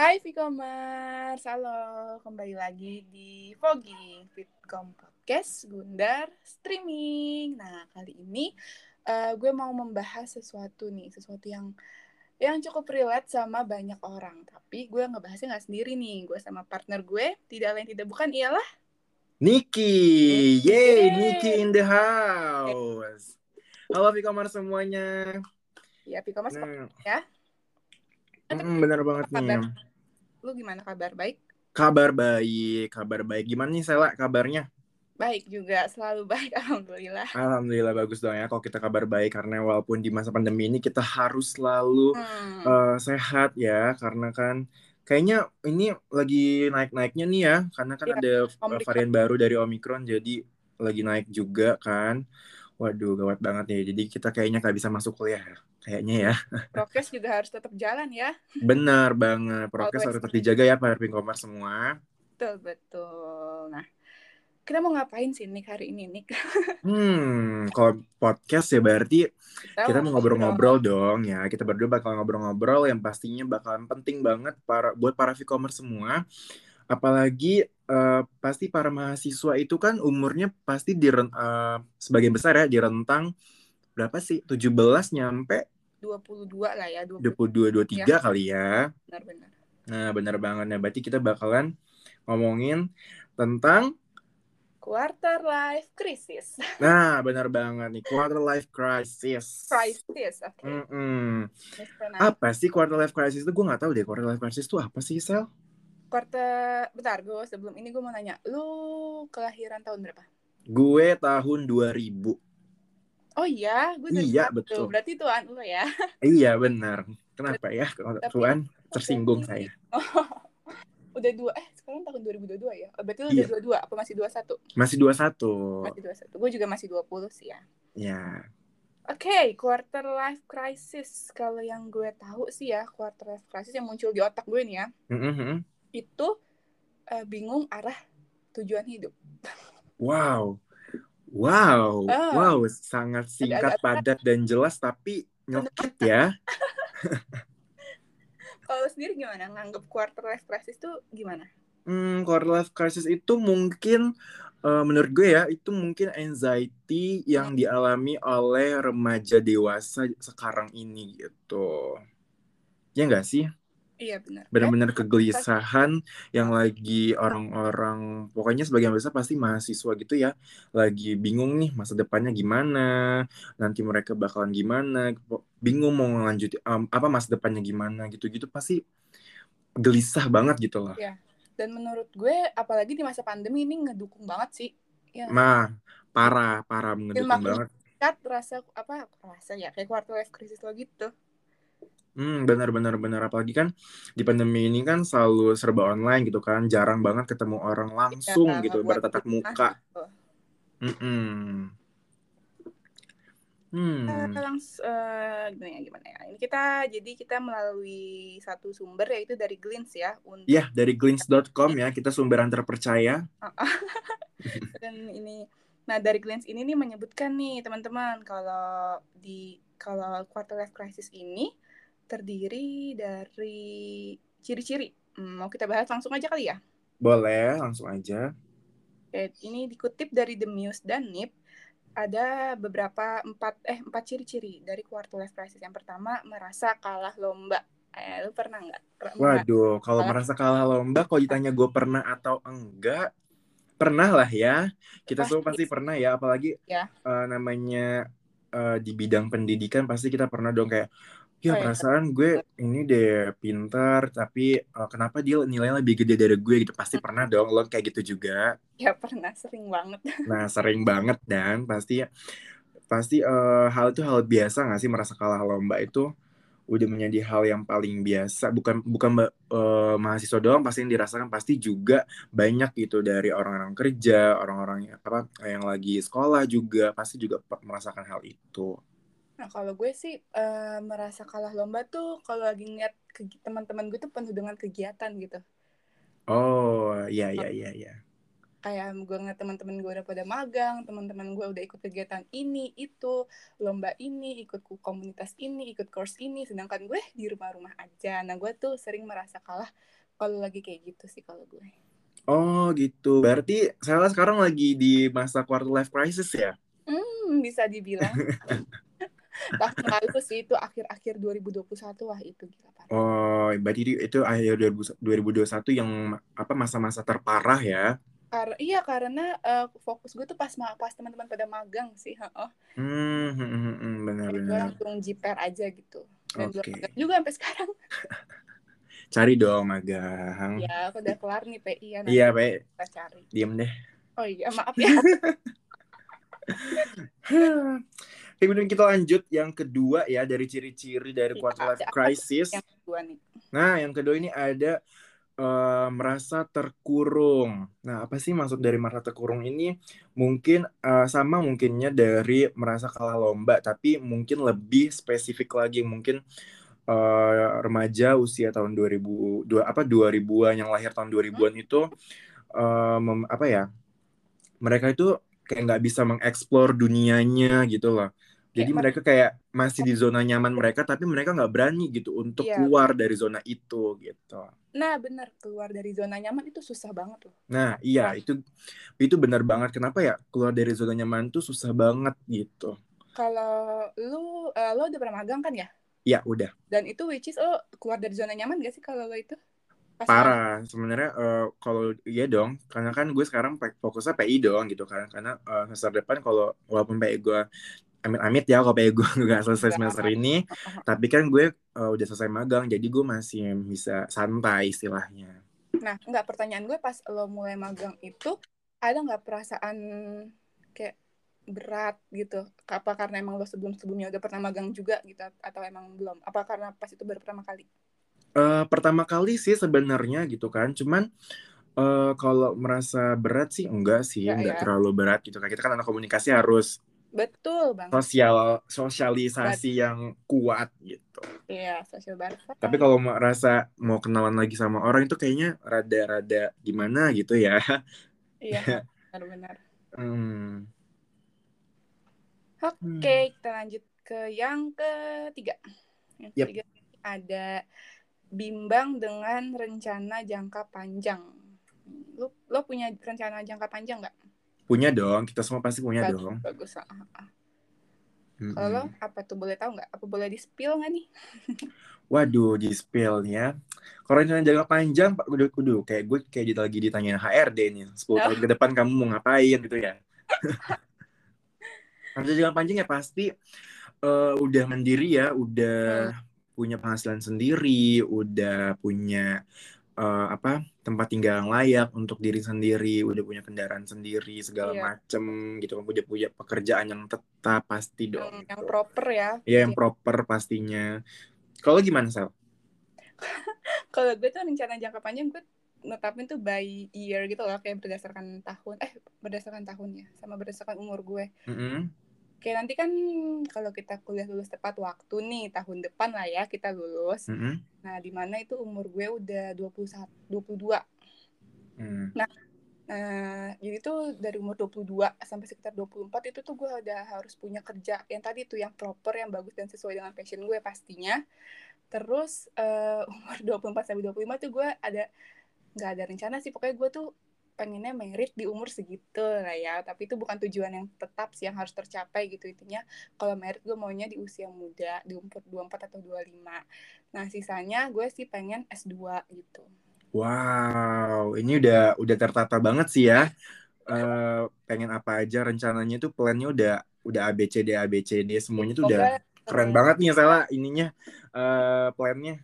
Hai Vcommerce, halo kembali lagi di Foggy Fitcom Podcast Gundar Streaming. Nah kali ini uh, gue mau membahas sesuatu nih, sesuatu yang yang cukup relate sama banyak orang. Tapi gue ngebahasnya nggak sendiri nih, gue sama partner gue, tidak lain tidak bukan ialah Niki, yay, Niki in the house. Halo Vcommerce semuanya. Ya Vcommerce nah. ya. Mm, bener banget nih. Lu gimana kabar? Baik? Kabar baik, kabar baik. Gimana nih Sela kabarnya? Baik juga, selalu baik alhamdulillah. Alhamdulillah bagus dong ya kalau kita kabar baik karena walaupun di masa pandemi ini kita harus selalu hmm. uh, sehat ya karena kan kayaknya ini lagi naik-naiknya nih ya karena kan ya, ada Omicron. varian baru dari Omicron jadi lagi naik juga kan. Waduh, gawat banget ya. Jadi kita kayaknya nggak bisa masuk kuliah ya. Kayaknya ya. Prokes juga harus tetap jalan ya. Benar banget. Prokes harus tetap dijaga ya para pengkomar semua. Betul, betul. Nah, kita mau ngapain sih Nick hari ini Nick? hmm, kalau podcast ya berarti kita, kita mau ngobrol-ngobrol dong ya. Kita berdua bakal ngobrol-ngobrol yang pastinya bakalan penting banget para buat para e-commerce semua apalagi uh, pasti para mahasiswa itu kan umurnya pasti di uh, sebagian besar ya di rentang berapa sih 17 nyampe 22 lah ya 20. 22 23 ya. kali ya benar-benar nah benar banget nah berarti kita bakalan ngomongin tentang quarter life crisis. Nah, benar banget nih, quarter life crisis. Crisis, oke. Okay. Mm -mm. Apa sih quarter life crisis itu? Gue nggak tahu deh quarter life crisis itu apa sih, Sel? Quarter, bentar gue sebelum ini gue mau nanya, lu kelahiran tahun berapa? Gue tahun 2000. Oh iya, gue Iya, betul. Berarti tuan lu ya? Iya, benar. Kenapa ya kalau tuan tersinggung saya? udah dua, eh sekarang tahun 2022 ya? Oh, berarti lu iya. udah dua apa masih 21? Masih 21. Masih 21. Gue juga masih 20 sih ya. Iya. Oke, okay, quarter life crisis. Kalau yang gue tahu sih ya, quarter life crisis yang muncul di otak gue nih ya. Mm -hmm itu uh, bingung arah tujuan hidup. Wow. Wow, oh. wow, sangat singkat, padat dan jelas tapi nyokit ya. Kalau sendiri gimana nganggap quarter life crisis itu gimana? Hmm, quarter life crisis itu mungkin uh, menurut gue ya itu mungkin anxiety yang hmm. dialami oleh remaja dewasa sekarang ini gitu. Ya enggak sih? Iya benar. Benar-benar kegelisahan yang lagi orang-orang pokoknya sebagian besar pasti mahasiswa gitu ya lagi bingung nih masa depannya gimana, nanti mereka bakalan gimana, bingung mau lanjut um, apa masa depannya gimana gitu-gitu pasti gelisah banget gitu loh. Iya. Dan menurut gue apalagi di masa pandemi ini ngedukung banget sih. Ya. Nah, parah, parah ngedukung banget. Kat rasa apa rasa ya kayak quarter life crisis lo gitu. Hmm, benar benar benar apalagi kan di pandemi ini kan selalu serba online gitu kan, jarang banget ketemu orang langsung ya, gitu, bertatap muka. Mm -mm. Hmm. Uh, langsung uh, gimana ya gimana ya? Ini kita jadi kita melalui satu sumber yaitu dari Glints ya. Untuk... Ya, dari glints.com ya, kita sumber yang terpercaya. Dan ini nah dari Glints ini nih menyebutkan nih teman-teman kalau di kalau quarter life crisis ini terdiri dari ciri-ciri. Hmm, mau kita bahas langsung aja kali ya? Boleh, langsung aja. Oke, ini dikutip dari The Muse dan NIP. Ada beberapa empat eh empat ciri-ciri dari quarter life crisis. Yang pertama merasa kalah lomba. Eh, lu pernah nggak? Waduh, kalau merasa kalah lomba, kalau ditanya gue pernah atau enggak, pernah lah ya. Kita pasti. semua pasti pernah ya, apalagi ya. Uh, namanya uh, di bidang pendidikan pasti kita pernah dong kayak ya perasaan gue ini deh pintar tapi uh, kenapa dia nilainya lebih gede dari gue gitu? Pasti pernah dong lo kayak gitu juga. Ya pernah sering banget. Nah sering banget dan pasti pasti uh, hal itu hal biasa gak sih merasa kalah lomba itu? Udah menjadi hal yang paling biasa bukan bukan uh, mahasiswa doang pasti yang dirasakan pasti juga banyak gitu dari orang-orang kerja orang-orang yang apa yang lagi sekolah juga pasti juga merasakan hal itu Nah, kalau gue sih uh, merasa kalah lomba tuh kalau lagi ngeliat teman-teman gue tuh penuh dengan kegiatan gitu. Oh, iya iya iya iya. kayak gue ngeliat teman-teman gue udah pada magang teman-teman gue udah ikut kegiatan ini itu lomba ini ikut komunitas ini ikut course ini sedangkan gue di rumah-rumah aja. Nah gue tuh sering merasa kalah kalau lagi kayak gitu sih kalau gue. Oh gitu. Berarti saya sekarang lagi di masa quarter life crisis ya? Hmm bisa dibilang tahun lalu sih itu akhir-akhir 2021 wah itu gila parah. Oh, berarti itu akhir 2021 yang apa masa-masa terparah ya? Kar iya karena uh, fokus gue tuh pas pas teman-teman pada magang sih, oh. Hmm, hmm, hmm, hmm benar-benar. Gue langsung jiper aja gitu. Dan okay. juga sampai sekarang. cari dong magang. Ya, aku udah kelar nih PI ya. Iya, PI. Kita cari. Diem deh. Oh iya, maaf ya. Oke, kemudian kita lanjut yang kedua ya dari ciri-ciri dari quarter life crisis. Yang kedua nih. Nah, yang kedua ini ada uh, merasa terkurung. Nah, apa sih maksud dari merasa terkurung ini? Mungkin uh, sama mungkinnya dari merasa kalah lomba, tapi mungkin lebih spesifik lagi mungkin uh, remaja usia tahun 2000 dua apa 2000-an yang lahir tahun 2000-an hmm. itu uh, mem, apa ya? Mereka itu kayak nggak bisa mengeksplor dunianya gitu loh. Jadi mereka kayak masih di zona nyaman mereka, tapi mereka nggak berani gitu untuk yeah. keluar dari zona itu gitu. Nah benar keluar dari zona nyaman itu susah banget loh. Nah iya nah. itu itu benar banget. Kenapa ya keluar dari zona nyaman itu susah banget gitu. Kalau lu uh, lo udah pernah magang kan ya? Iya udah. Dan itu which is lo keluar dari zona nyaman gak sih kalau lo itu? Pas parah sebenarnya uh, kalau iya dong karena kan gue sekarang fokusnya PI dong gitu kan karena uh, semester depan kalau walaupun PI gue amit-amit ya kalau kayak gue nggak selesai semester ini. Tapi kan gue uh, udah selesai magang jadi gue masih bisa santai istilahnya. Nah nggak pertanyaan gue pas lo mulai magang itu ada nggak perasaan kayak berat gitu? Apa karena emang lo sebelum sebelumnya udah pernah magang juga gitu atau emang belum? Apa karena pas itu baru pertama kali? Uh, pertama kali sih sebenarnya gitu kan. Cuman uh, kalau merasa berat sih enggak sih ya, enggak ya. terlalu berat gitu kan. Kita kan anak komunikasi harus Betul banget. Sosial sosialisasi But, yang kuat gitu. Iya, sosial banget. Tapi kalau merasa mau kenalan lagi sama orang itu kayaknya rada-rada gimana gitu ya. Iya, benar-benar. hmm. Oke, okay, hmm. kita lanjut ke yang ketiga. Yang yep. ketiga ada bimbang dengan rencana jangka panjang. Lo, lo punya rencana jangka panjang nggak? Punya dong, kita semua pasti punya bagus, dong. Bagus. Ah, ah. Mm-hmm. Kalau apa tuh boleh tahu nggak? Apa boleh di spill nggak nih? Waduh, di spill ya. Kalau rencana jangka panjang, Pak, udah, udah kayak gue kayak lagi ditanyain HRD nih. 10 tahun ke depan kamu mau ngapain gitu ya. rencana jangka panjang ya pasti uh, udah mandiri ya, udah hmm. punya penghasilan sendiri, udah punya uh, apa tempat tinggal yang layak untuk diri sendiri, udah punya kendaraan sendiri segala yeah. macem gitu, kan, udah punya pekerjaan yang tetap pasti dong. Yang, gitu. yang proper ya. Iya yang proper pastinya. Kalau gimana Sal? Kalau gue tuh rencana jangka panjang gue netapin tuh by year gitu loh kayak berdasarkan tahun eh berdasarkan tahunnya sama berdasarkan umur gue. Mm -hmm Oke, nanti kan kalau kita kuliah lulus tepat waktu nih, tahun depan lah ya kita lulus. Mm -hmm. Nah, di mana itu umur gue udah 21, 22. Mm. Nah, uh, jadi tuh dari umur 22 sampai sekitar 24 itu tuh gue udah harus punya kerja yang tadi tuh yang proper, yang bagus dan sesuai dengan passion gue pastinya. Terus uh, umur 24 sampai 25 tuh gue ada nggak ada rencana sih, pokoknya gue tuh pengennya merit di umur segitu lah ya. Tapi itu bukan tujuan yang tetap sih yang harus tercapai gitu. Intinya kalau merit gue maunya di usia muda di umur 24 atau 25 nah sisanya gue sih pengen S2 gitu. Wow ini udah udah tertata banget sih ya. Uh, pengen apa aja rencananya tuh plannya udah udah ABCD ABCD semuanya tuh udah keren banget nih salah ininya uh, plannya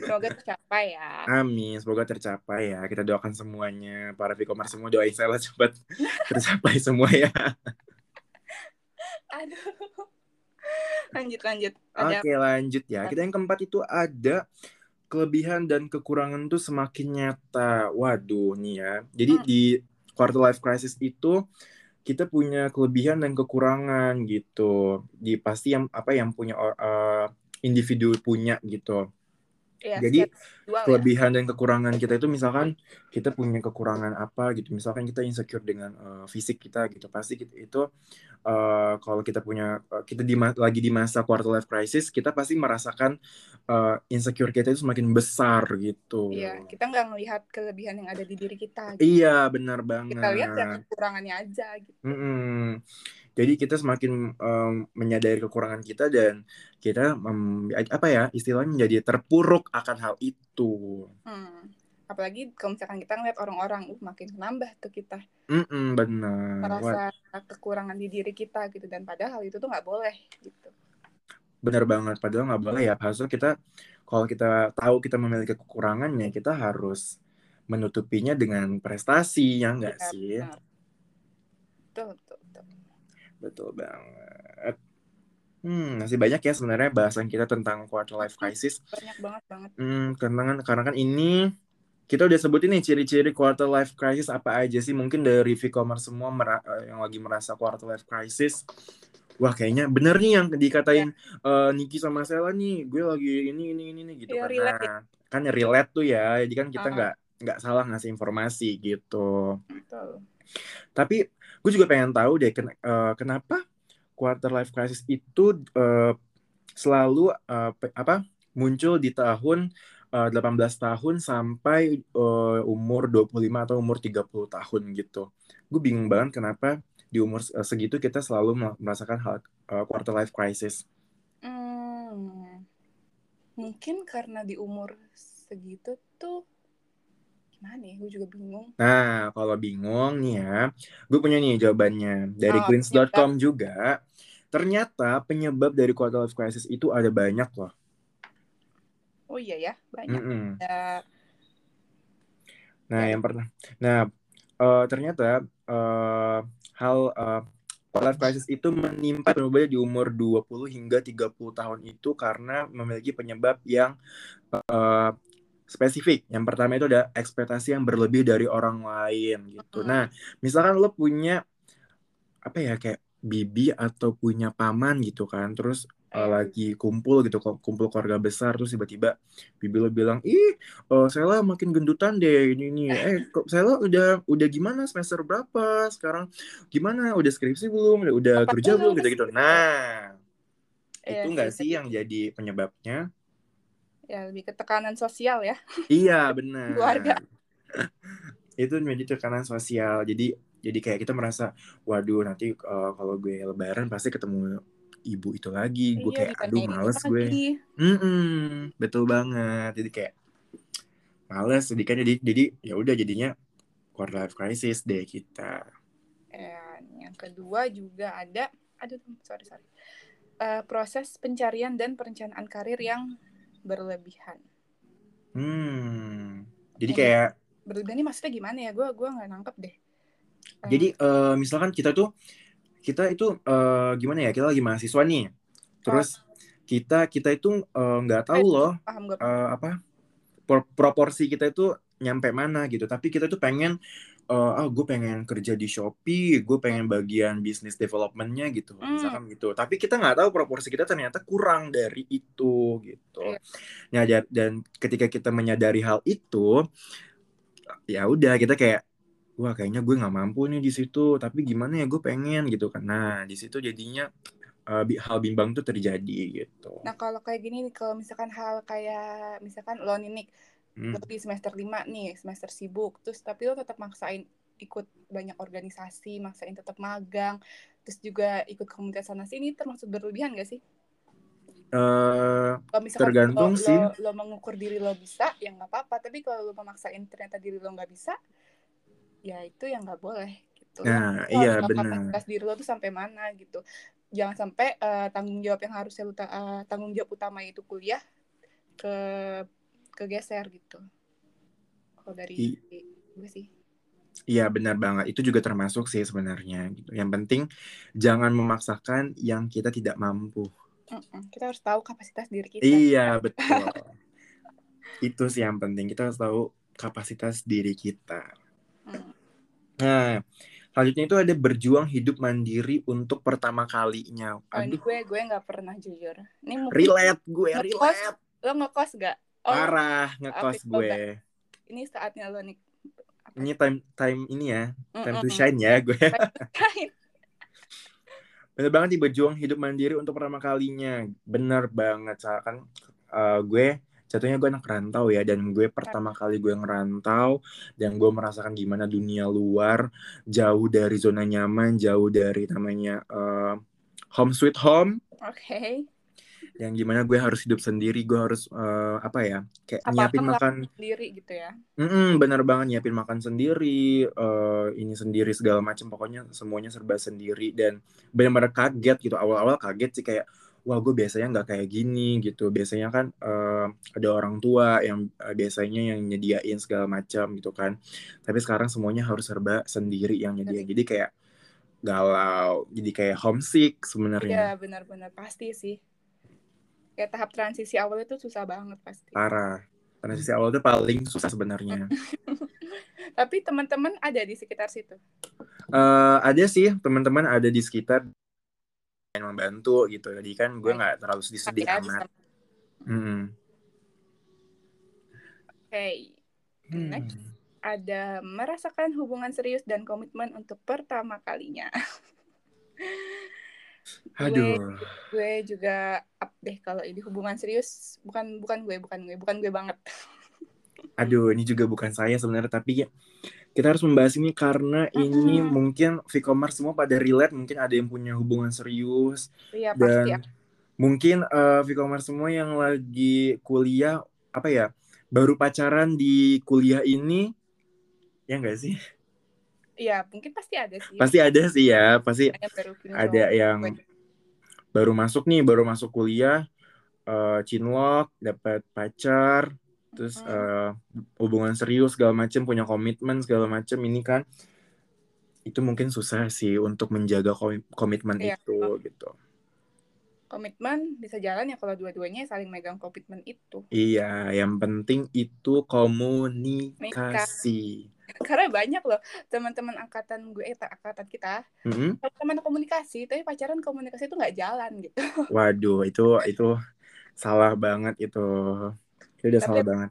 Semoga tercapai ya. Amin, semoga tercapai ya. Kita doakan semuanya. Para Vicomar semua doain saya cepat tercapai semua ya. Aduh. Lanjut, lanjut. Ada... Oke, lanjut ya. Kita yang keempat itu ada kelebihan dan kekurangan tuh semakin nyata. Waduh nih ya. Jadi hmm. di quarter life crisis itu kita punya kelebihan dan kekurangan gitu. Di pasti yang apa yang punya uh, individu punya gitu Ya, Jadi dual, ya. kelebihan ya? dan kekurangan kita itu misalkan kita punya kekurangan apa gitu, misalkan kita insecure dengan uh, fisik kita gitu, pasti kita, itu uh, kalau kita punya uh, kita di lagi di masa quarter life crisis, kita pasti merasakan uh, insecure kita itu semakin besar gitu. Iya, kita nggak melihat kelebihan yang ada di diri kita. Gitu. Iya, benar banget. Kita lihat yang kekurangannya aja gitu. Mm -mm. Jadi kita semakin um, menyadari kekurangan kita dan kita um, apa ya istilahnya menjadi terpuruk akan hal itu. Hmm. Apalagi kalau misalkan kita ngeliat orang-orang, uh makin nambah tuh kita. Mm -mm, benar. Merasa What? kekurangan di diri kita gitu dan padahal itu tuh nggak boleh gitu. Benar banget, padahal nggak boleh ya. Padahal kita kalau kita tahu kita memiliki kekurangannya, kita harus menutupinya dengan prestasi, ya enggak ya, sih? Benar. Betul, betul, betul. Banget. Hmm, masih banyak ya sebenarnya bahasan kita tentang quarter life crisis. Banyak banget banget. Hmm, karena kan karena kan ini kita udah sebutin nih ciri-ciri quarter life crisis apa aja sih? Mungkin dari e-commerce semua eh, yang lagi merasa quarter life crisis. Wah kayaknya bener nih yang dikatain ya. uh, Niki sama Sela nih, gue lagi ini ini ini, ini gitu ya, karena relate, ya. kan relate tuh ya, jadi kan kita nggak uh -huh. nggak salah ngasih informasi gitu. Betul. Tapi gue juga pengen tahu deh ken uh, kenapa quarter life crisis itu uh, selalu uh, apa muncul di tahun uh, 18 tahun sampai uh, umur 25 atau umur 30 tahun gitu. Gue bingung banget kenapa di umur segitu kita selalu merasakan hal uh, quarter life crisis. Hmm, mungkin karena di umur segitu tuh Gimana ya? Gue juga bingung. Nah, kalau bingung nih ya, gue punya nih jawabannya. Dari oh, greens.com juga, ternyata penyebab dari quarter life crisis itu ada banyak loh. Oh iya ya, banyak. Mm -hmm. Ada... Nah, ya. yang pernah. Nah, uh, ternyata uh, hal uh, quarter life crisis itu menimpa penyebabnya di umur 20 hingga 30 tahun itu karena memiliki penyebab yang uh, spesifik. Yang pertama itu ada ekspektasi yang berlebih dari orang lain gitu. Nah, misalkan lo punya apa ya kayak bibi atau punya paman gitu kan, terus uh, lagi kumpul gitu, kumpul keluarga besar, terus tiba-tiba bibi lo bilang, ih, uh, saya makin gendutan deh ini ini. Eh, kok saya udah udah gimana semester berapa sekarang? Gimana? Udah skripsi belum? Udah, udah kerja belum? Gitu-gitu. Nah, itu enggak sih yang jadi penyebabnya? Ya lebih ke tekanan sosial ya. Iya benar. Keluarga. Itu menjadi tekanan sosial. Jadi jadi kayak kita merasa waduh nanti uh, kalau gue lebaran pasti ketemu ibu itu lagi. Gue iya, kayak aduh males gue. mm -mm, betul banget. Jadi kayak males. Jadi kan jadi jadi ya udah jadinya quarter life crisis deh kita. Eh, yang kedua juga ada aduh sorry sorry. Uh, proses pencarian dan perencanaan karir yang berlebihan. Hmm. Jadi kayak berlebihan ini maksudnya gimana ya? Gue gua nggak nangkep deh. Jadi uh, misalkan kita tuh kita itu uh, gimana ya? Kita lagi mahasiswa nih. Terus oh. kita kita itu nggak uh, tahu loh paham, paham. Uh, apa proporsi kita itu nyampe mana gitu. Tapi kita tuh pengen uh, ah gue pengen kerja di Shopee, gue pengen bagian bisnis developmentnya gitu, mm. misalkan gitu. Tapi kita nggak tahu proporsi kita ternyata kurang dari itu gitu. Yeah. Nah dan ketika kita menyadari hal itu, ya udah kita kayak wah kayaknya gue nggak mampu nih di situ. Tapi gimana ya gue pengen gitu kan. Nah di situ jadinya uh, hal bimbang tuh terjadi gitu. Nah kalau kayak gini kalau misalkan hal kayak misalkan lo nih hmm. di semester lima nih semester sibuk terus tapi lo tetap maksain ikut banyak organisasi maksain tetap magang terus juga ikut komunitas sana sini termasuk berlebihan gak sih Uh, tergantung lo, sih. Lo, lo mengukur diri lo bisa, ya nggak apa-apa. Tapi kalau lo memaksain ternyata diri lo nggak bisa, ya itu yang nggak boleh. Gitu. Nah, lo iya benar. Kapasitas diri lo tuh sampai mana gitu. Jangan sampai uh, tanggung jawab yang harusnya lo uh, tanggung jawab utama itu kuliah ke kegeser gitu kalau dari I, gue sih Iya benar banget. Itu juga termasuk sih sebenarnya. Gitu. Yang penting jangan memaksakan yang kita tidak mampu. Kita harus tahu kapasitas diri kita. Iya betul. itu sih yang penting. Kita harus tahu kapasitas diri kita. Mm. Nah, selanjutnya itu ada berjuang hidup mandiri untuk pertama kalinya. Aduh. Oh, ini gue gue nggak pernah jujur. Ini mungkin relate gue relate. Lo ngekos gak? Oh, Parah ngekos gue. Ini saatnya lo nih. Ini time time ini ya, time mm -mm. to shine ya gue. Bener banget nih berjuang hidup mandiri untuk pertama kalinya. Bener banget, kan uh, gue jatuhnya gue anak rantau ya dan gue pertama kali gue ngerantau dan gue merasakan gimana dunia luar jauh dari zona nyaman jauh dari namanya uh, home sweet home oke okay yang gimana gue harus hidup sendiri gue harus uh, apa ya kayak apa nyiapin makan sendiri gitu ya? Mm -mm, bener banget nyiapin makan sendiri uh, ini sendiri segala macam pokoknya semuanya serba sendiri. Dan benar-benar kaget gitu awal-awal kaget sih kayak wah gue biasanya nggak kayak gini gitu. Biasanya kan uh, ada orang tua yang uh, biasanya yang nyediain segala macam gitu kan. Tapi sekarang semuanya harus serba sendiri yang nyediain. Jadi kayak galau jadi kayak homesick sebenarnya. Ya benar-benar pasti sih kayak tahap transisi awal itu susah banget pasti. Parah. Transisi awal itu paling susah sebenarnya. Tapi teman-teman ada di sekitar situ? Uh, ada sih. Teman-teman ada di sekitar. Yang membantu gitu. Jadi kan gue nggak terlalu sedih-sedih amat. hmm. oke. Okay. Hmm. next. Ada merasakan hubungan serius dan komitmen untuk pertama kalinya Aduh. Gue, gue juga up deh kalau ini hubungan serius bukan bukan gue bukan gue bukan gue banget. Aduh, ini juga bukan saya sebenarnya tapi ya kita harus membahas ini karena uh-huh. ini mungkin V-commerce semua pada relate, mungkin ada yang punya hubungan serius iya, dan pasti, ya. mungkin uh, V-commerce semua yang lagi kuliah apa ya baru pacaran di kuliah ini ya enggak sih? Iya, mungkin pasti ada sih. Pasti ada sih ya, pasti ada yang baru masuk nih, baru masuk kuliah, uh, cinlok, dapat pacar, terus uh, hubungan serius segala macam, punya komitmen segala macam ini kan itu mungkin susah sih untuk menjaga komitmen iya. itu gitu. Komitmen bisa jalan ya kalau dua-duanya saling megang komitmen itu. Iya, yang penting itu komunikasi karena banyak loh teman-teman angkatan gue eh angkatan kita mm-hmm. teman komunikasi tapi pacaran komunikasi itu nggak jalan gitu. Waduh itu itu salah banget itu. Itu udah tapi, salah banget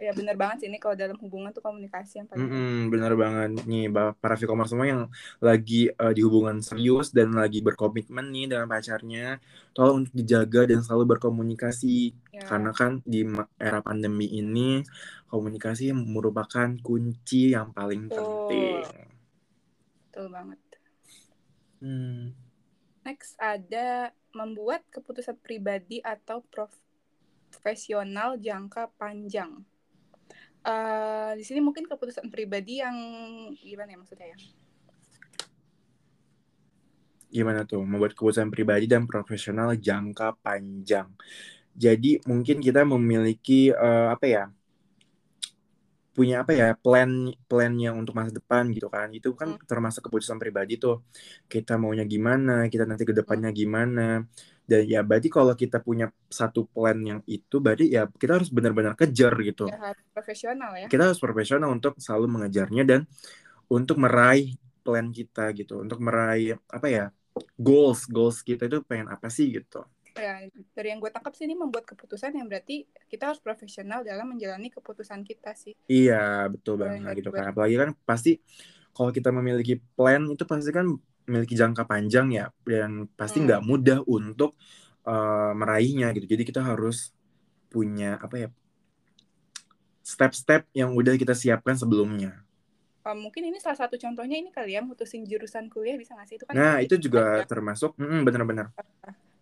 ya bener banget sih ini kalau dalam hubungan tuh komunikasi yang paling mm -hmm, bener banget nih para vikomer semua yang lagi uh, di hubungan serius dan lagi berkomitmen nih dengan pacarnya tolong untuk dijaga dan selalu berkomunikasi ya. karena kan di era pandemi ini komunikasi merupakan kunci yang paling Betul. penting betul banget hmm. next ada membuat keputusan pribadi atau profesional jangka panjang uh, di sini mungkin keputusan pribadi yang gimana ya maksudnya ya? Gimana tuh membuat keputusan pribadi dan profesional jangka panjang. Jadi mungkin kita memiliki uh, apa ya? punya apa ya plan plannya untuk masa depan gitu kan itu kan hmm. termasuk keputusan pribadi tuh kita maunya gimana kita nanti ke depannya hmm. gimana dan ya berarti kalau kita punya satu plan yang itu berarti ya kita harus benar-benar kejar gitu. Ya, harus profesional ya. Kita harus profesional untuk selalu mengejarnya dan untuk meraih plan kita gitu. Untuk meraih apa ya goals goals kita itu pengen apa sih gitu. Ya dari yang gue tangkap sih ini membuat keputusan yang berarti kita harus profesional dalam menjalani keputusan kita sih. Iya betul banget gitu kan apalagi kan pasti kalau kita memiliki plan itu pasti kan memiliki jangka panjang ya dan pasti hmm. nggak hmm. mudah untuk uh, meraihnya gitu jadi kita harus punya apa ya step-step yang udah kita siapkan sebelumnya uh, mungkin ini salah satu contohnya ini kali ya mutusin jurusan kuliah bisa nggak sih itu kan nah itu juga termasuk benar-benar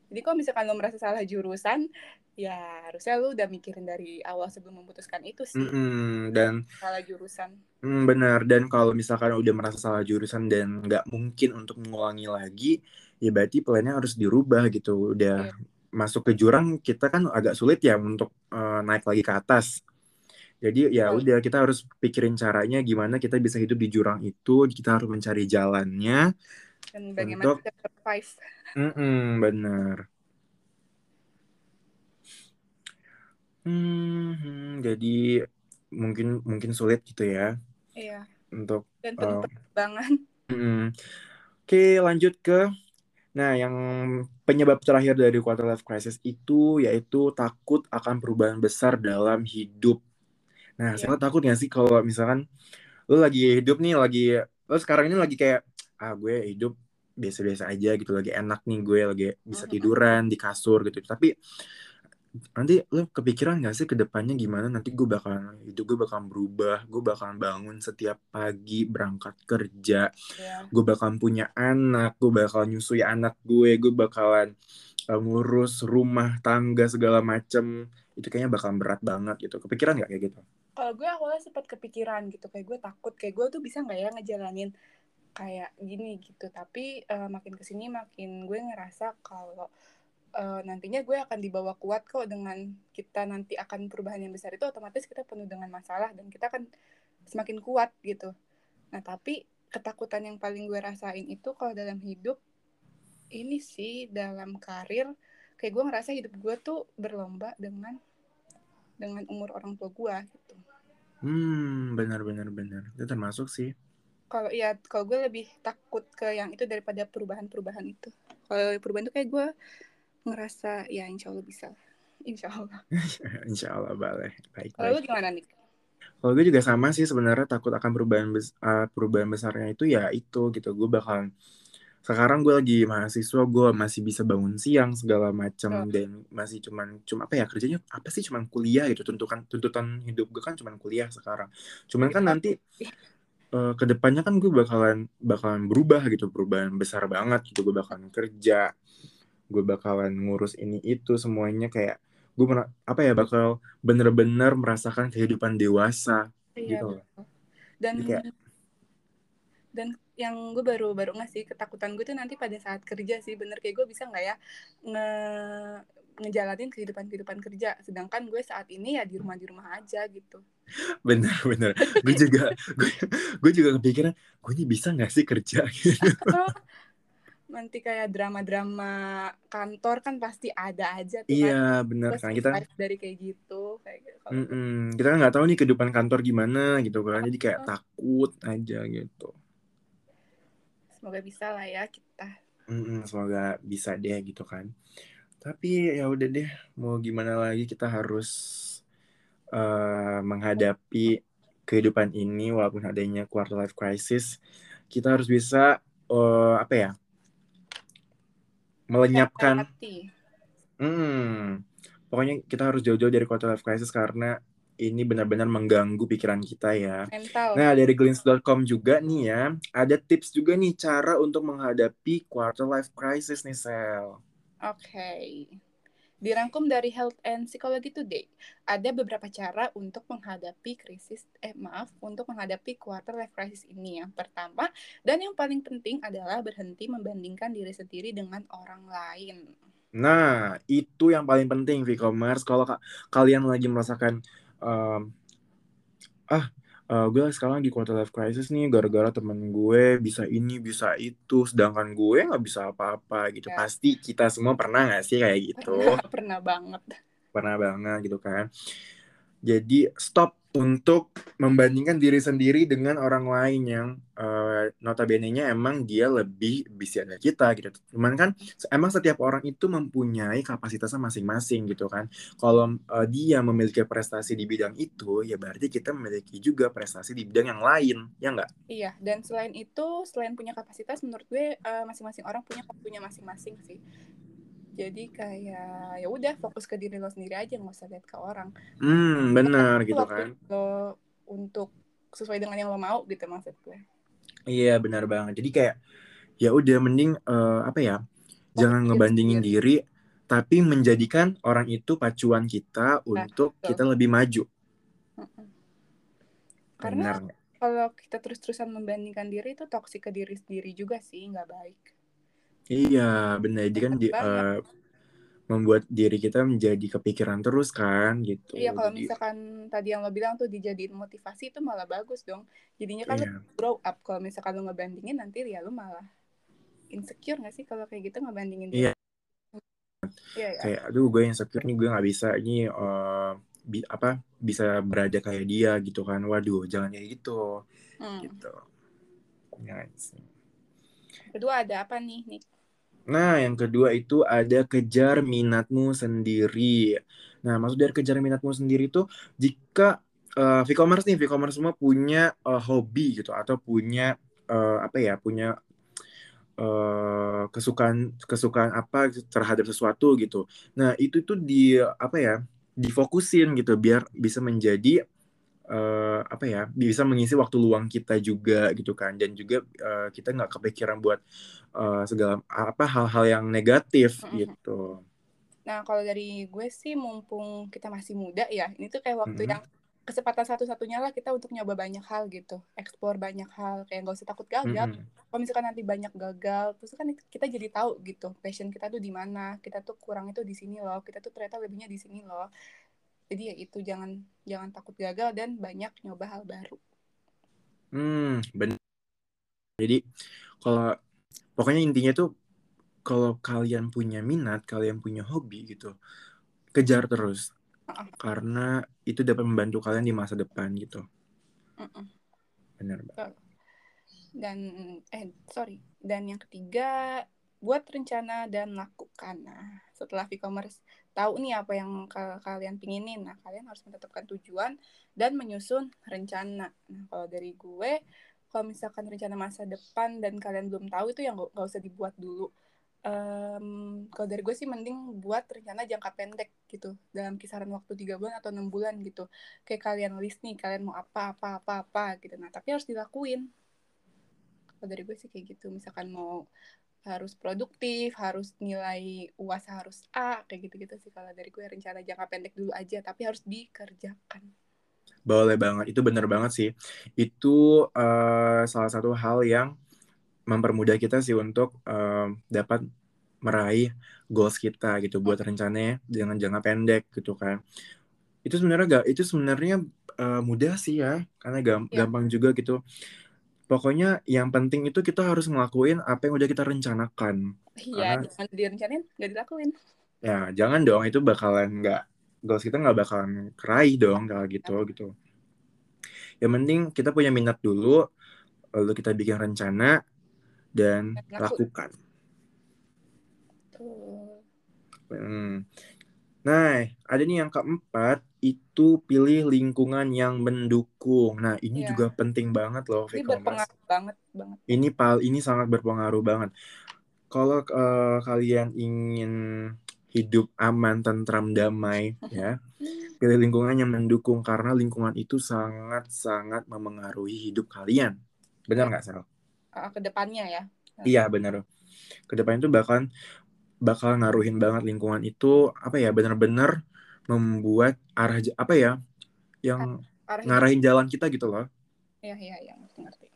jadi kalau misalkan lo merasa salah jurusan, ya harusnya lo udah mikirin dari awal sebelum memutuskan itu sih. Mm -hmm. Dan salah jurusan. Mm, benar. Dan kalau misalkan udah merasa salah jurusan dan nggak mungkin untuk mengulangi lagi, ya berarti plannya harus dirubah gitu. Udah yeah. masuk ke jurang, kita kan agak sulit ya untuk uh, naik lagi ke atas. Jadi ya oh. udah kita harus pikirin caranya gimana kita bisa hidup di jurang itu, kita harus mencari jalannya dan bagaimana untuk... kita survive. Mm -mm, benar. Hmm, jadi mungkin mungkin sulit gitu ya. Iya. Untuk dan penuh uh, Mm, Oke, lanjut ke Nah, yang penyebab terakhir dari quarter life crisis itu yaitu takut akan perubahan besar dalam hidup. Nah, yeah. saya takut gak sih kalau misalkan lu lagi hidup nih, lagi lu sekarang ini lagi kayak ah gue hidup biasa-biasa aja gitu, lagi enak nih gue lagi bisa tiduran di kasur gitu. Tapi nanti lo kepikiran gak sih ke depannya gimana? Nanti gue bakalan hidup gue bakalan berubah gue bakalan bangun setiap pagi berangkat kerja yeah. gue bakalan punya anak gue bakalan nyusui anak gue gue bakalan uh, ngurus rumah tangga segala macem. Itu kayaknya bakalan berat banget gitu. Kepikiran gak kayak gitu? Kalau gue awalnya sempat kepikiran gitu kayak gue takut kayak gue tuh bisa nggak ya ngejalanin kayak gini gitu tapi uh, makin ke sini makin gue ngerasa kalau uh, nantinya gue akan dibawa kuat kok dengan kita nanti akan perubahan yang besar itu otomatis kita penuh dengan masalah dan kita akan semakin kuat gitu. Nah tapi ketakutan yang paling gue rasain itu kalau dalam hidup ini sih dalam karir kayak gue ngerasa hidup gue tuh berlomba dengan dengan umur orang tua gue gitu. Hmm, benar benar benar. Itu termasuk sih. Kalau ya kalau gue lebih takut ke yang itu daripada perubahan-perubahan itu. Kalau perubahan itu kayak gue ngerasa ya insya Allah bisa. Insya Allah. Insya Allah boleh. Baik kalau gimana nih kalau gue juga sama sih sebenarnya takut akan perubahan bes uh, perubahan besarnya itu ya itu gitu. Gue bakal sekarang gue lagi mahasiswa gue masih bisa bangun siang segala macam oh. dan masih cuman cuma apa ya kerjanya apa sih? Cuman kuliah gitu. Tuntutan tuntutan hidup gue kan cuman kuliah sekarang. Cuman kan nanti uh, ke depannya kan gue bakalan bakalan berubah gitu perubahan besar banget gitu. Gue bakalan kerja gue bakalan ngurus ini itu semuanya kayak gue apa ya bakal bener-bener merasakan kehidupan dewasa iya, gitu dan kayak, dan yang gue baru baru ngasih ketakutan gue tuh nanti pada saat kerja sih bener. Kayak gue bisa nggak ya nge ngejalanin kehidupan kehidupan kerja? Sedangkan gue saat ini ya di rumah di rumah aja gitu. Bener bener. Gue juga gue, gue juga kepikiran gue ini bisa nggak sih kerja? Gitu. Nanti kayak drama-drama kantor kan pasti ada aja tuh iya kan. benar kan kita dari kayak gitu kayak gitu. Mm -mm. kita kan nggak tahu nih kehidupan kantor gimana gitu kan. Jadi kayak takut aja gitu semoga bisa lah ya kita. Mm -mm, semoga bisa deh gitu kan. Tapi ya udah deh mau gimana lagi kita harus uh, menghadapi kehidupan ini walaupun adanya quarter life crisis. Kita harus bisa uh, apa ya melenyapkan hmm pokoknya kita harus jauh-jauh dari quarter life crisis karena ini benar-benar mengganggu pikiran kita ya. Mental. Nah, dari glints.com juga nih ya, ada tips juga nih cara untuk menghadapi quarter life crisis nih, Sel. Oke. Okay. Dirangkum dari Health and Psychology Today, ada beberapa cara untuk menghadapi krisis, eh maaf, untuk menghadapi quarter life crisis ini. Yang pertama, dan yang paling penting adalah berhenti membandingkan diri sendiri dengan orang lain. Nah, itu yang paling penting, V-commerce. Kalau kalian lagi merasakan, um, ah, uh, gue sekarang di quarter life crisis nih gara-gara temen gue bisa ini bisa itu sedangkan gue nggak bisa apa-apa gitu. Ya. pasti kita semua pernah gak sih kayak gitu? Pernah, pernah banget. Pernah banget gitu kan. Jadi stop untuk membandingkan diri sendiri dengan orang lain yang uh, notabene-nya emang dia lebih bisa dari kita gitu. Cuman kan emang setiap orang itu mempunyai kapasitasnya masing-masing gitu kan. Kalau uh, dia memiliki prestasi di bidang itu, ya berarti kita memiliki juga prestasi di bidang yang lain, ya enggak? Iya, dan selain itu, selain punya kapasitas, menurut gue uh, masing-masing orang punya punya masing-masing sih jadi kayak ya udah fokus ke diri lo sendiri aja nggak usah lihat ke orang. Hmm benar gitu kan. lo untuk sesuai dengan yang lo mau gitu maksud gue. Iya benar banget. Jadi kayak ya udah mending uh, apa ya jangan ngebandingin diri tapi menjadikan orang itu pacuan kita nah, untuk betul. kita lebih maju. Karena kalau kita terus-terusan membandingkan diri itu toksik ke diri sendiri juga sih nggak baik Iya, benar. Jadi kan di, uh, membuat diri kita menjadi kepikiran terus kan gitu. Iya, kalau misalkan tadi yang lo bilang tuh dijadiin motivasi itu malah bagus dong. Jadinya kan iya. lo grow up. Kalau misalkan lo ngebandingin nanti ya lo malah insecure gak sih kalau kayak gitu ngebandingin Iya. Iya, ya. Kayak aduh gue insecure nih gue nggak bisa ini uh, bi apa bisa berada kayak dia gitu kan. Waduh, jangan kayak gitu. Hmm. Gitu. Nice. Kedua ada apa nih, Nick? Nah, yang kedua itu ada kejar minatmu sendiri. Nah, maksud dari kejar minatmu sendiri itu jika uh, e-commerce nih, e-commerce semua punya uh, hobi gitu atau punya uh, apa ya, punya uh, kesukaan kesukaan apa terhadap sesuatu gitu. Nah, itu tuh di apa ya, difokusin gitu biar bisa menjadi uh, apa ya bisa mengisi waktu luang kita juga gitu kan dan juga uh, kita nggak kepikiran buat uh, segala apa hal-hal yang negatif mm -hmm. gitu. Nah kalau dari gue sih mumpung kita masih muda ya ini tuh kayak waktu mm -hmm. yang kesempatan satu-satunya lah kita untuk nyoba banyak hal gitu, eksplor banyak hal kayak gak usah takut gagal. Mm -hmm. Kalau misalkan nanti banyak gagal, terus kan kita jadi tahu gitu passion kita tuh di mana, kita tuh kurang itu di sini loh, kita tuh ternyata lebihnya di sini loh jadi ya itu jangan jangan takut gagal dan banyak nyoba hal baru. Hmm benar jadi kalau pokoknya intinya tuh kalau kalian punya minat kalian punya hobi gitu kejar terus. Uh -uh. karena itu dapat membantu kalian di masa depan gitu. Uh benar banget dan eh sorry. Dan yang ketiga buat rencana dan lakukan. Nah setelah e-commerce tahu nih apa yang kalian pinginin. Nah, kalian harus menetapkan tujuan dan menyusun rencana. Nah, kalau dari gue, kalau misalkan rencana masa depan dan kalian belum tahu itu yang gak, usah dibuat dulu. Um, kalau dari gue sih mending buat rencana jangka pendek gitu dalam kisaran waktu tiga bulan atau enam bulan gitu kayak kalian list nih kalian mau apa apa apa apa gitu nah tapi harus dilakuin kalau dari gue sih kayak gitu misalkan mau harus produktif, harus nilai UAS harus A, kayak gitu-gitu sih kalau dari gue rencana jangka pendek dulu aja, tapi harus dikerjakan. Boleh banget, itu bener banget sih. Itu uh, salah satu hal yang mempermudah kita sih untuk uh, dapat meraih goals kita gitu buat rencananya dengan jangka pendek gitu kan. Itu sebenarnya gak, itu sebenarnya uh, mudah sih ya, karena yeah. gampang juga gitu pokoknya yang penting itu kita harus ngelakuin apa yang udah kita rencanakan. Iya, jangan direncanain, nggak dilakuin. Ya, jangan dong, itu bakalan nggak, goals kita nggak bakalan keraih dong kalau gitu, ya. gitu. Yang penting kita punya minat dulu, lalu kita bikin rencana, dan lakukan. Hmm. Nah, ada nih yang keempat, itu pilih lingkungan yang mendukung. Nah, ini ya. juga penting banget loh, Ini berpengaruh banget, banget. Ini pal, ini sangat berpengaruh banget. Kalau uh, kalian ingin hidup aman, tentram, damai, ya, pilih lingkungan yang mendukung karena lingkungan itu sangat-sangat memengaruhi hidup kalian. Benar nggak, Sel? Uh, ke depannya ya. Iya, benar. Ke depannya itu bahkan bakal ngaruhin banget lingkungan itu apa ya benar-benar membuat arah apa ya yang arah ngarahin jalan kita gitu loh. Iya iya iya ngerti-ngerti.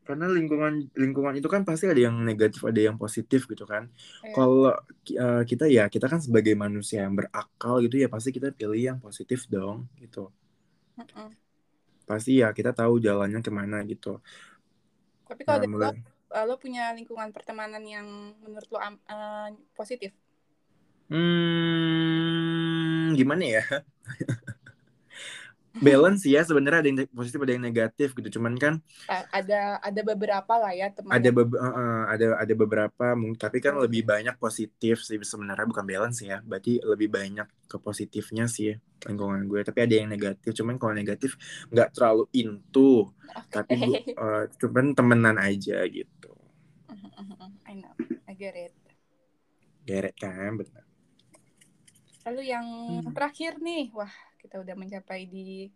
Karena lingkungan lingkungan itu kan pasti ada yang negatif ada yang positif gitu kan. Ya. Kalau uh, kita ya kita kan sebagai manusia yang berakal gitu ya pasti kita pilih yang positif dong gitu. Mm -mm. Pasti ya kita tahu jalannya ke mana gitu. Tapi kalau nah, mulai uh, lo punya lingkungan pertemanan yang menurut lo uh, positif? Hmm, gimana ya? balance ya sebenarnya ada yang positif ada yang negatif gitu. Cuman kan ada ada beberapa lah ya teman. Ada be uh, ada ada beberapa tapi kan hmm. lebih banyak positif sih sebenarnya bukan balance ya. Berarti lebih banyak ke positifnya sih lingkungan gue. Tapi ada yang negatif cuman kalau negatif nggak terlalu into. Okay. tapi uh, cuman temenan aja gitu. I know. I get it. Get it kan? Benar lalu yang hmm. terakhir nih wah kita udah mencapai di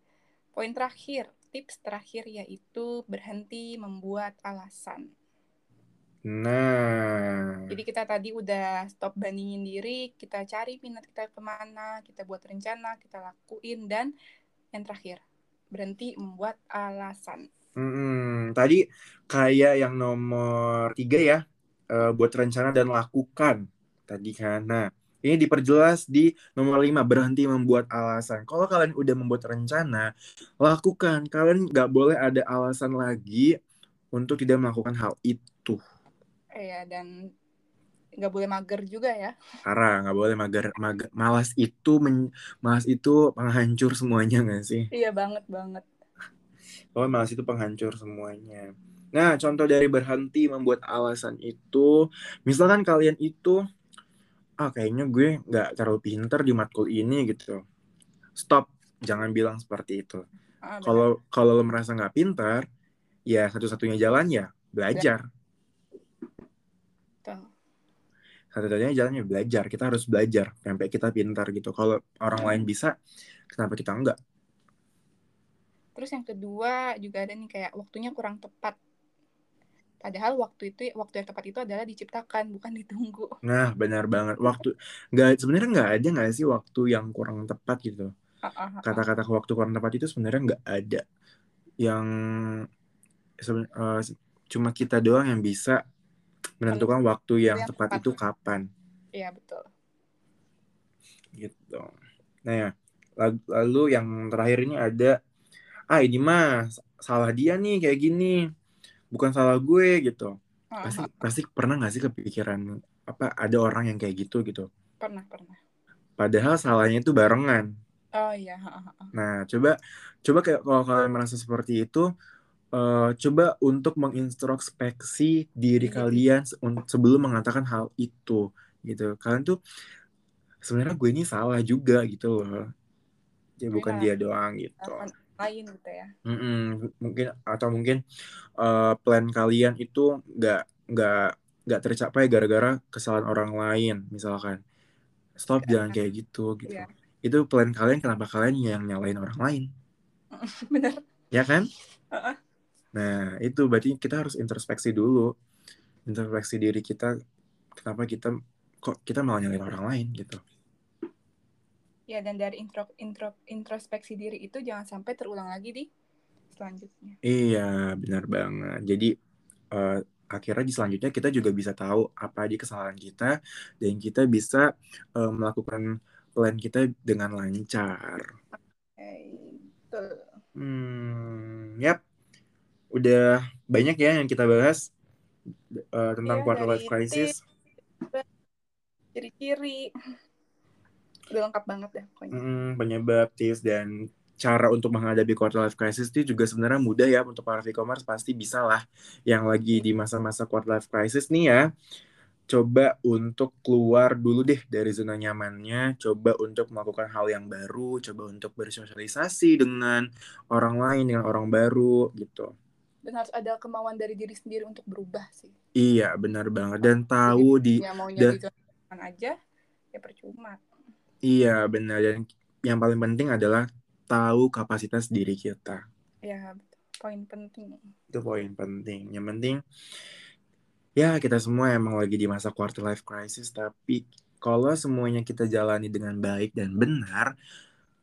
poin terakhir. Tips terakhir yaitu berhenti membuat alasan. Nah. Jadi kita tadi udah stop bandingin diri, kita cari minat kita ke mana, kita buat rencana, kita lakuin, dan yang terakhir, berhenti membuat alasan. Hmm, tadi kayak yang nomor tiga ya, uh, buat rencana dan lakukan. Tadi kan, nah ini diperjelas di nomor 5, berhenti membuat alasan. Kalau kalian udah membuat rencana, lakukan. Kalian nggak boleh ada alasan lagi untuk tidak melakukan hal itu. Iya, dan nggak boleh mager juga ya. Parah, nggak boleh mager. mager. Malas itu men, malas itu penghancur semuanya nggak sih? Iya banget banget. Oh, malas itu penghancur semuanya. Nah, contoh dari berhenti membuat alasan itu, misalkan kalian itu, ah kayaknya gue nggak terlalu pinter di matkul ini gitu. Stop, jangan bilang seperti itu. Ah, kalau ah, kalau lo merasa nggak pinter, ya satu-satunya jalan ya belajar. Satu-satunya jalannya belajar. Kita harus belajar sampai kita pintar gitu. Kalau orang hmm. lain bisa, kenapa kita enggak? Terus yang kedua juga ada nih kayak waktunya kurang tepat Padahal waktu itu waktu yang tepat itu adalah diciptakan bukan ditunggu. Nah benar banget waktu nggak sebenarnya nggak ada nggak sih waktu yang kurang tepat gitu. Kata-kata waktu kurang tepat itu sebenarnya nggak ada. Yang uh, cuma kita doang yang bisa menentukan waktu yang, yang tepat, tepat itu kapan. Iya betul. Gitu. Nah ya lalu yang terakhir ini ada ah ini mah salah dia nih kayak gini bukan salah gue gitu. Pasti pasti pernah gak sih kepikiran apa ada orang yang kayak gitu gitu? Pernah pernah. Padahal salahnya itu barengan. Oh iya nah coba coba kayak kalau kalian merasa seperti itu uh, coba untuk mengintrospeksi diri iya. kalian sebelum mengatakan hal itu gitu. Kalian tuh sebenarnya gue ini salah juga gitu loh. Ya bukan iya. dia doang gitu lain gitu ya. Mm -mm, mungkin atau mungkin uh, plan kalian itu nggak nggak nggak tercapai gara-gara kesalahan orang lain misalkan. Stop ya, jangan kayak gitu gitu. Ya. Itu plan kalian kenapa kalian yang nyalain orang lain? Benar. Ya kan? Uh -uh. Nah, itu berarti kita harus introspeksi dulu. Introspeksi diri kita kenapa kita kok kita malah nyalain orang lain gitu. Ya, dan dari intro, intro, introspeksi diri itu jangan sampai terulang lagi di selanjutnya. Iya, benar banget. Jadi uh, akhirnya di selanjutnya kita juga bisa tahu apa di kesalahan kita dan kita bisa uh, melakukan plan kita dengan lancar. Hmm, yap. Udah banyak ya yang kita bahas uh, tentang iya, quarter life crisis. Ciri-ciri udah lengkap banget deh pokoknya. Hmm, penyebab tips dan cara untuk menghadapi quarter life crisis itu juga sebenarnya mudah ya untuk para e-commerce pasti bisa lah yang lagi di masa-masa quarter life crisis nih ya. Coba untuk keluar dulu deh dari zona nyamannya coba untuk melakukan hal yang baru coba untuk bersosialisasi dengan orang lain dengan orang baru gitu. Dan harus ada kemauan dari diri sendiri untuk berubah sih. Iya benar banget. Dan tahu di yang maunya di zona aja ya percuma Iya benar dan yang paling penting adalah tahu kapasitas diri kita. Ya poin penting. Itu poin penting. Yang penting ya kita semua emang lagi di masa quarter life crisis tapi kalau semuanya kita jalani dengan baik dan benar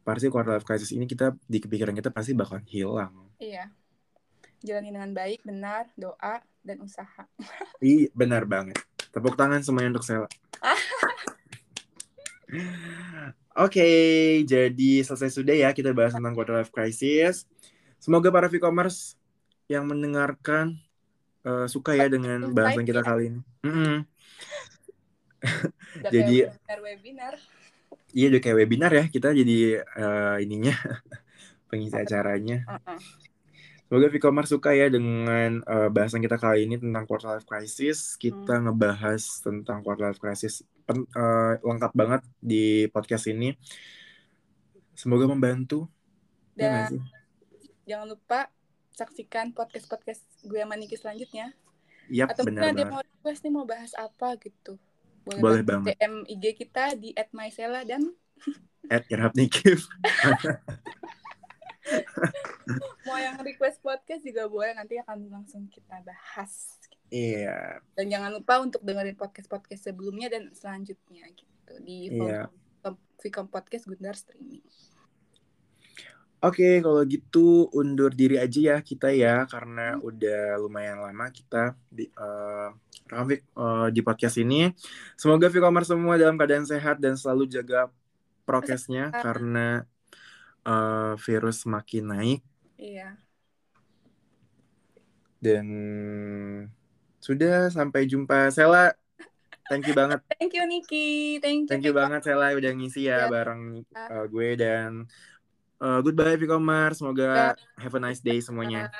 pasti quarter life crisis ini kita di kepikiran kita pasti bakal hilang. Iya. Jalani dengan baik, benar, doa dan usaha. Iya, benar banget. Tepuk tangan semuanya untuk Sela. Oke, okay, jadi selesai sudah ya kita bahas tentang quarter life crisis. Semoga para e-commerce yang mendengarkan uh, suka ya dengan bahasan kita kali ini. Mm -hmm. jadi webinar. Iya, udah kayak webinar ya. Kita jadi uh, ininya pengisi acaranya. Semoga e-commerce suka ya dengan uh, bahasan kita kali ini tentang quarter life crisis. Kita hmm. ngebahas tentang quarter life crisis pen, uh, lengkap banget di podcast ini. Semoga membantu. Ya Dan ya jangan lupa saksikan podcast-podcast gue sama Niki selanjutnya. Yap, Atau benar ada mau request nih mau bahas apa gitu. Boleh, Boleh banget. DM IG kita di @mysela dan @irhapnikif. mau yang request podcast juga boleh nanti akan langsung kita bahas iya dan jangan lupa untuk dengerin podcast podcast sebelumnya dan selanjutnya gitu di iya. Vicom Podcast Gundar Streaming Oke, kalau gitu undur diri aja ya kita ya karena hmm. udah lumayan lama kita di uh, uh, di podcast ini. Semoga Vicomers semua dalam keadaan sehat dan selalu jaga prokesnya karena uh, virus makin naik. Iya. Dan sudah sampai jumpa Sela. Thank you banget. Thank you Niki. Thank you. Thank you banget Sela udah ngisi ya, ya. bareng uh, gue dan uh, goodbye Vicomar. Semoga ya. have a nice day semuanya.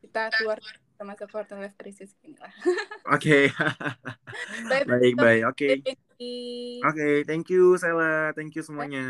Kita keluar termasuk quarter life crisis ini lah. Oke. baik, baik. Oke. Oke, thank you Sela. Thank you semuanya.